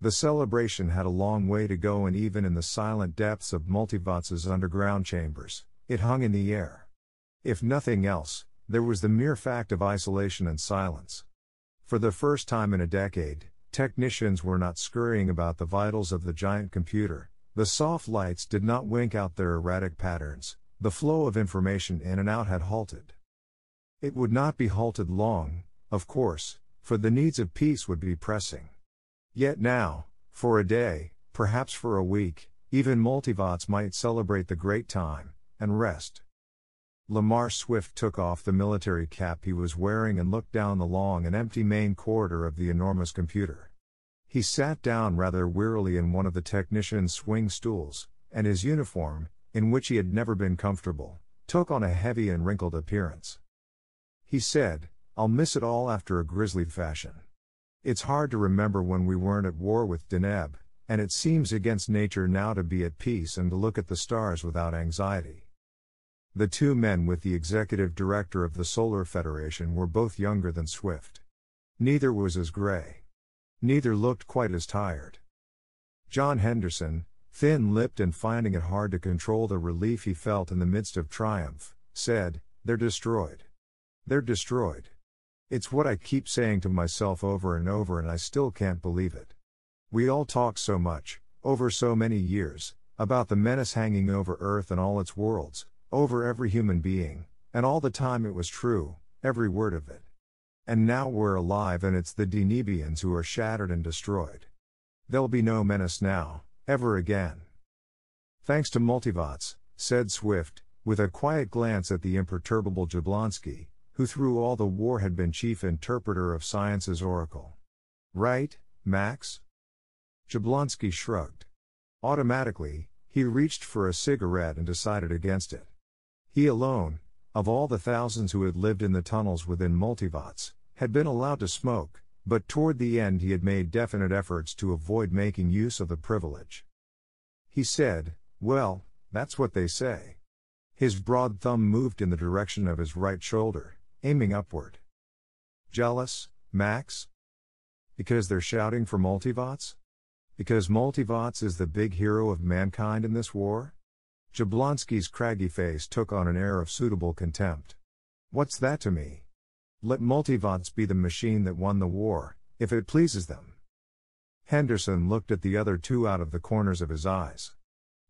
The celebration had a long way to go, and even in the silent depths of Multivac's underground chambers, it hung in the air. If nothing else, there was the mere fact of isolation and silence. For the first time in a decade, technicians were not scurrying about the vitals of the giant computer, the soft lights did not wink out their erratic patterns, the flow of information in and out had halted. It would not be halted long, of course, for the needs of peace would be pressing. Yet now, for a day, perhaps for a week, even Multivac might celebrate the great time, and rest. Lamar Swift took off the military cap he was wearing and looked down the long and empty main corridor of the enormous computer. He sat down rather wearily in one of the technician's swing stools, and his uniform, in which he had never been comfortable, took on a heavy and wrinkled appearance. He said, I'll miss it all after a grisly fashion. It's hard to remember when we weren't at war with Deneb, and it seems against nature now to be at peace and to look at the stars without anxiety. The two men with the executive director of the Solar Federation were both younger than Swift. Neither was as gray. Neither looked quite as tired. John Henderson, thin lipped and finding it hard to control the relief he felt in the midst of triumph, said, They're destroyed. They're destroyed. It's what I keep saying to myself over and over, and I still can't believe it. We all talk so much, over so many years, about the menace hanging over Earth and all its worlds, over every human being, and all the time it was true, every word of it. And now we're alive, and it's the Denebians who are shattered and destroyed. There'll be no menace now, ever again. Thanks to Multivac, said Swift, with a quiet glance at the imperturbable Jablonsky, who through all the war had been chief interpreter of science's oracle. Right, Max? Jablonsky shrugged. Automatically, he reached for a cigarette and decided against it. He alone, of all the thousands who had lived in the tunnels within Multivac, had been allowed to smoke, but toward the end he had made definite efforts to avoid making use of the privilege. He said, Well, that's what they say. His broad thumb moved in the direction of his right shoulder aiming upward. Jealous, Max? Because they're shouting for Multivac? Because Multivac is the big hero of mankind in this war? Jablonsky's craggy face took on an air of suitable contempt. What's that to me? Let Multivac be the machine that won the war, if it pleases them. Henderson looked at the other two out of the corners of his eyes.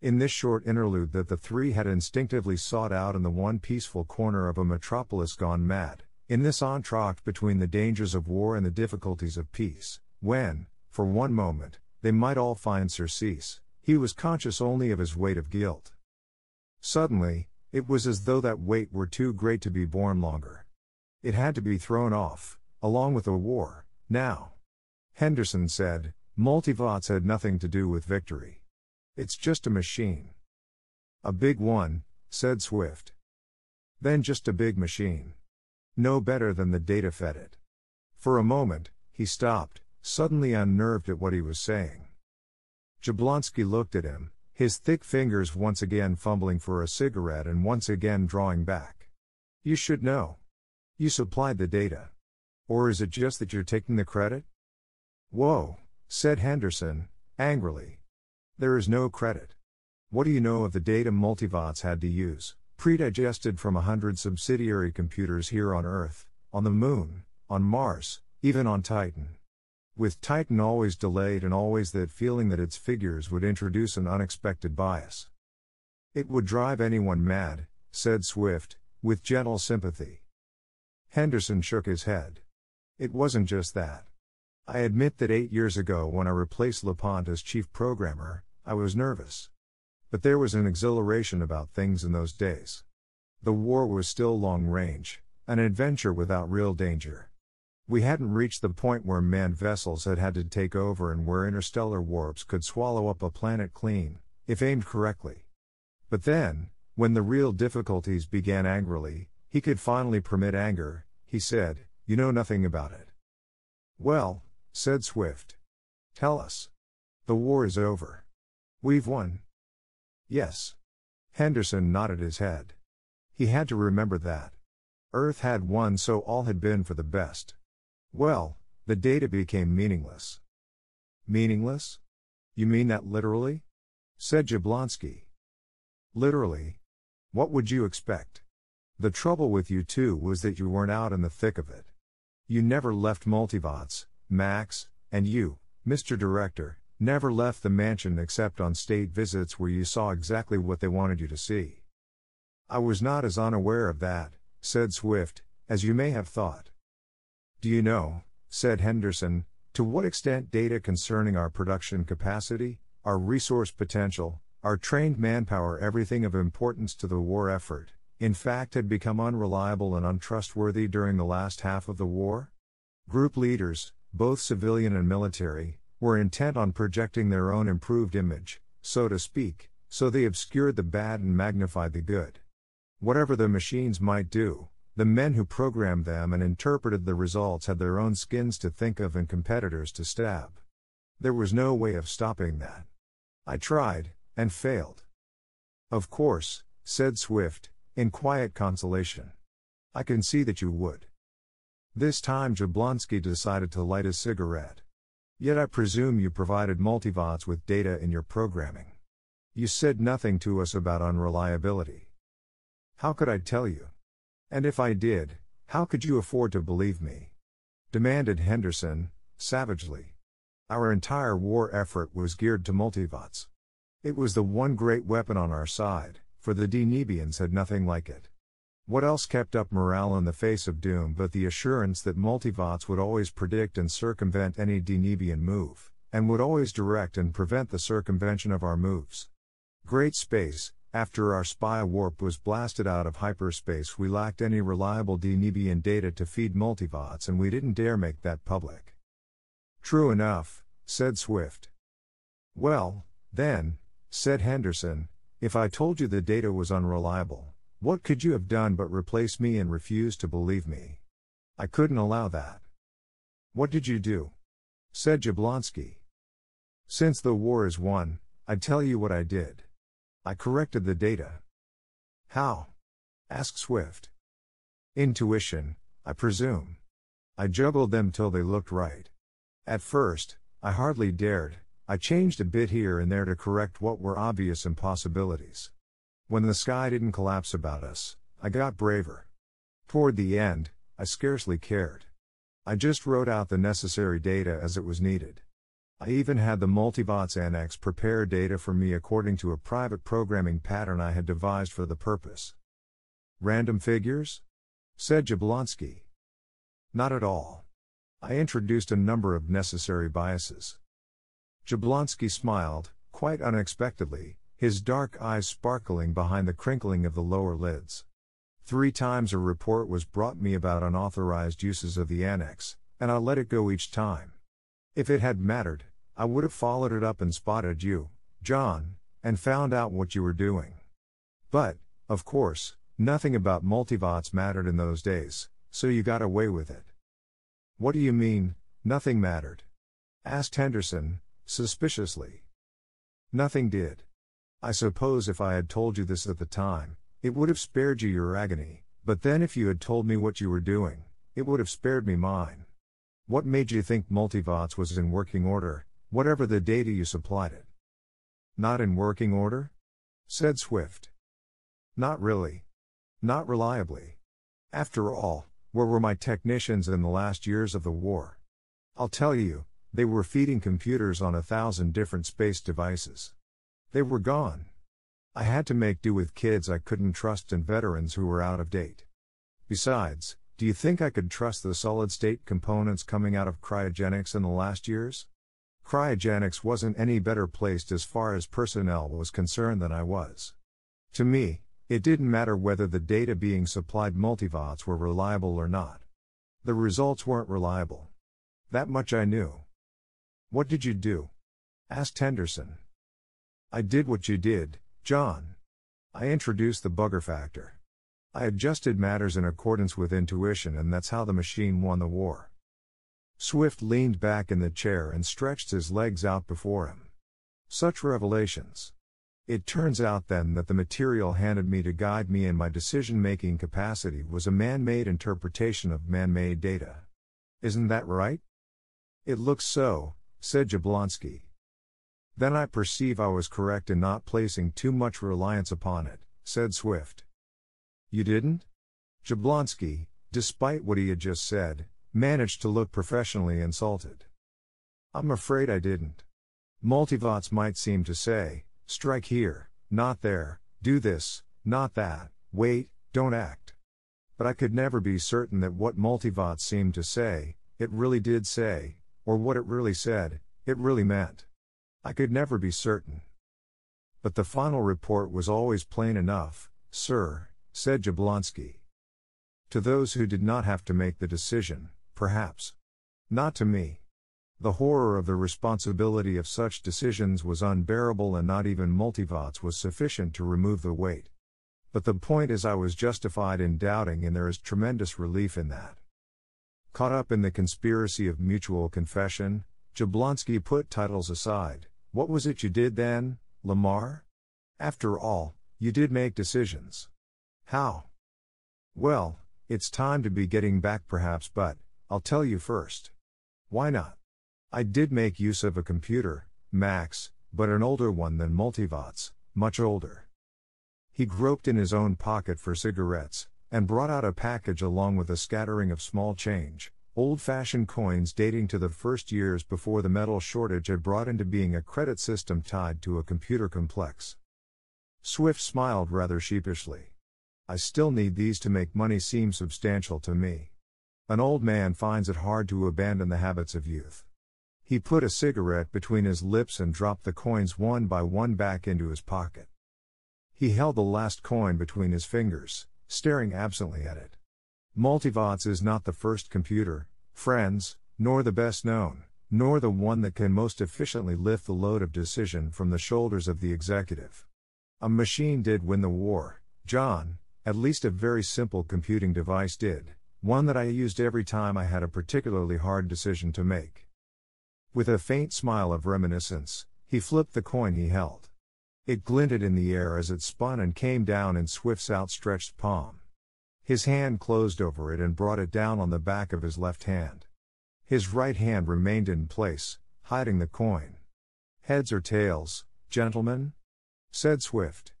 In this short interlude that the three had instinctively sought out in the one peaceful corner of a metropolis gone mad, in this entr'acte between the dangers of war and the difficulties of peace, when, for one moment, they might all find surcease, he was conscious only of his weight of guilt. Suddenly, it was as though that weight were too great to be borne longer. It had to be thrown off, along with the war, now. Henderson said, Multivac had nothing to do with victory. It's just a machine. A big one, said Swift. Then just a big machine. No better than the data fed it. For a moment, he stopped, suddenly unnerved at what he was saying. Jablonsky looked at him, his thick fingers once again fumbling for a cigarette and once again drawing back. You should know. You supplied the data. Or is it just that you're taking the credit? Whoa, said Henderson, angrily. There is no credit. What do you know of the data Multivac had to use, predigested from a hundred subsidiary computers here on Earth, on the Moon, on Mars, even on Titan? With Titan always delayed and always that feeling that its figures would introduce an unexpected bias. It would drive anyone mad, said Swift, with gentle sympathy. Henderson shook his head. It wasn't just that. I admit that eight years ago, when I replaced LePont as chief programmer, I was nervous. But there was an exhilaration about things in those days. The war was still long range, an adventure without real danger. We hadn't reached the point where manned vessels had had to take over and where interstellar warps could swallow up a planet clean, if aimed correctly. But then, when the real difficulties began angrily, he could finally permit anger, he said, You know nothing about it. Well, said Swift. Tell us. The war is over. We've won. Yes. Henderson nodded his head. He had to remember that. Earth had won, so all had been for the best. Well, the data became meaningless. Meaningless? You mean that literally? said Jablonsky. Literally. What would you expect? The trouble with you two was that you weren't out in the thick of it. You never left Multivac, Max, and you, Mr. Director, never left the mansion except on state visits where you saw exactly what they wanted you to see. I was not as unaware of that, said Swift, as you may have thought. Do you know, said Henderson, to what extent data concerning our production capacity, our resource potential, our trained manpower, everything of importance to the war effort, in fact had become unreliable and untrustworthy during the last half of the war? Group leaders, both civilian and military, were intent on projecting their own improved image, so to speak, so they obscured the bad and magnified the good. Whatever the machines might do, the men who programmed them and interpreted the results had their own skins to think of and competitors to stab. There was no way of stopping that. I tried, and failed. Of course, said Swift, in quiet consolation. I can see that you would. This time Jablonsky decided to light a cigarette. Yet I presume you provided Multivac with data in your programming. You said nothing to us about unreliability. How could I tell you? And if I did, how could you afford to believe me? demanded Henderson, savagely. Our entire war effort was geared to Multivac. It was the one great weapon on our side, for the Denebians had nothing like it. What else kept up morale in the face of doom but the assurance that Multivac would always predict and circumvent any Denebian move, and would always direct and prevent the circumvention of our moves? Great space, after our spy warp was blasted out of hyperspace, we lacked any reliable Denebian data to feed Multivac and we didn't dare make that public. True enough, said Swift. Well, then, said Henderson, if I told you the data was unreliable, what could you have done but replace me and refuse to believe me? I couldn't allow that. What did you do? said Jablonsky. Since the war is won, I'd tell you what I did. I corrected the data. How? asked Swift. Intuition, I presume. I juggled them till they looked right. At first, I hardly dared, I changed a bit here and there to correct what were obvious impossibilities. When the sky didn't collapse about us, I got braver. Toward the end, I scarcely cared. I just wrote out the necessary data as it was needed. I even had the Multivac Annex prepare data for me according to a private programming pattern I had devised for the purpose. Random figures? said Jablonsky. Not at all. I introduced a number of necessary biases. Jablonsky smiled, quite unexpectedly, his dark eyes sparkling behind the crinkling of the lower lids. Three times a report was brought me about unauthorized uses of the annex, and I let it go each time. If it had mattered, I would have followed it up and spotted you, John, and found out what you were doing. But, of course, nothing about Multivac mattered in those days, so you got away with it. What do you mean, nothing mattered? asked Henderson, Suspiciously. Nothing did. I suppose if I had told you this at the time, it would have spared you your agony, but then if you had told me what you were doing, it would have spared me mine. What made you think Multivac was in working order, whatever the data you supplied it? Not in working order? said Swift. Not really. Not reliably. After all, where were my technicians in the last years of the war? I'll tell you, they were feeding computers on a thousand different space devices. They were gone. I had to make do with kids I couldn't trust and veterans who were out of date. Besides, do you think I could trust the solid state components coming out of cryogenics in the last years? Cryogenics wasn't any better placed as far as personnel was concerned than I was. To me, it didn't matter whether the data being supplied Multivac were reliable or not. The results weren't reliable. That much I knew. What did you do? asked Henderson. I did what you did, John. I introduced the bugger factor. I adjusted matters in accordance with intuition, and that's how the machine won the war. Swift leaned back in the chair and stretched his legs out before him. Such revelations. It turns out then that the material handed me to guide me in my decision making capacity was a man made interpretation of man made data. Isn't that right? It looks so, said Jablonsky. Then I perceive I was correct in not placing too much reliance upon it, said Swift. You didn't? Jablonsky, despite what he had just said, managed to look professionally insulted. I'm afraid I didn't. Multivac might seem to say, strike here, not there, do this, not that, wait, don't act. But I could never be certain that what Multivac seemed to say, it really did say, or what it really said, it really meant. I could never be certain. But the final report was always plain enough, sir, said Jablonsky. To those who did not have to make the decision, perhaps. Not to me. The horror of the responsibility of such decisions was unbearable, and not even Multivac was sufficient to remove the weight. But the point is, I was justified in doubting, and there is tremendous relief in that. Caught up in the conspiracy of mutual confession, Jablonsky put titles aside. What was it you did then, Lamar? After all, you did make decisions. How? Well, it's time to be getting back perhaps, but, I'll tell you first. Why not? I did make use of a computer, Max, but an older one than Multivac, much older. He groped in his own pocket for cigarettes, and brought out a package along with a scattering of small change, old fashioned coins dating to the first years before the metal shortage had brought into being a credit system tied to a computer complex. Swift smiled rather sheepishly. I still need these to make money seem substantial to me. An old man finds it hard to abandon the habits of youth. He put a cigarette between his lips and dropped the coins one by one back into his pocket. He held the last coin between his fingers, staring absently at it. Multivac is not the first computer, friends, nor the best known, nor the one that can most efficiently lift the load of decision from the shoulders of the executive. A machine did win the war, John, at least a very simple computing device did, one that I used every time I had a particularly hard decision to make. With a faint smile of reminiscence, he flipped the coin he held. It glinted in the air as it spun and came down in Swift's outstretched palm. His hand closed over it and brought it down on the back of his left hand. His right hand remained in place, hiding the coin. Heads or tails, gentlemen? said Swift.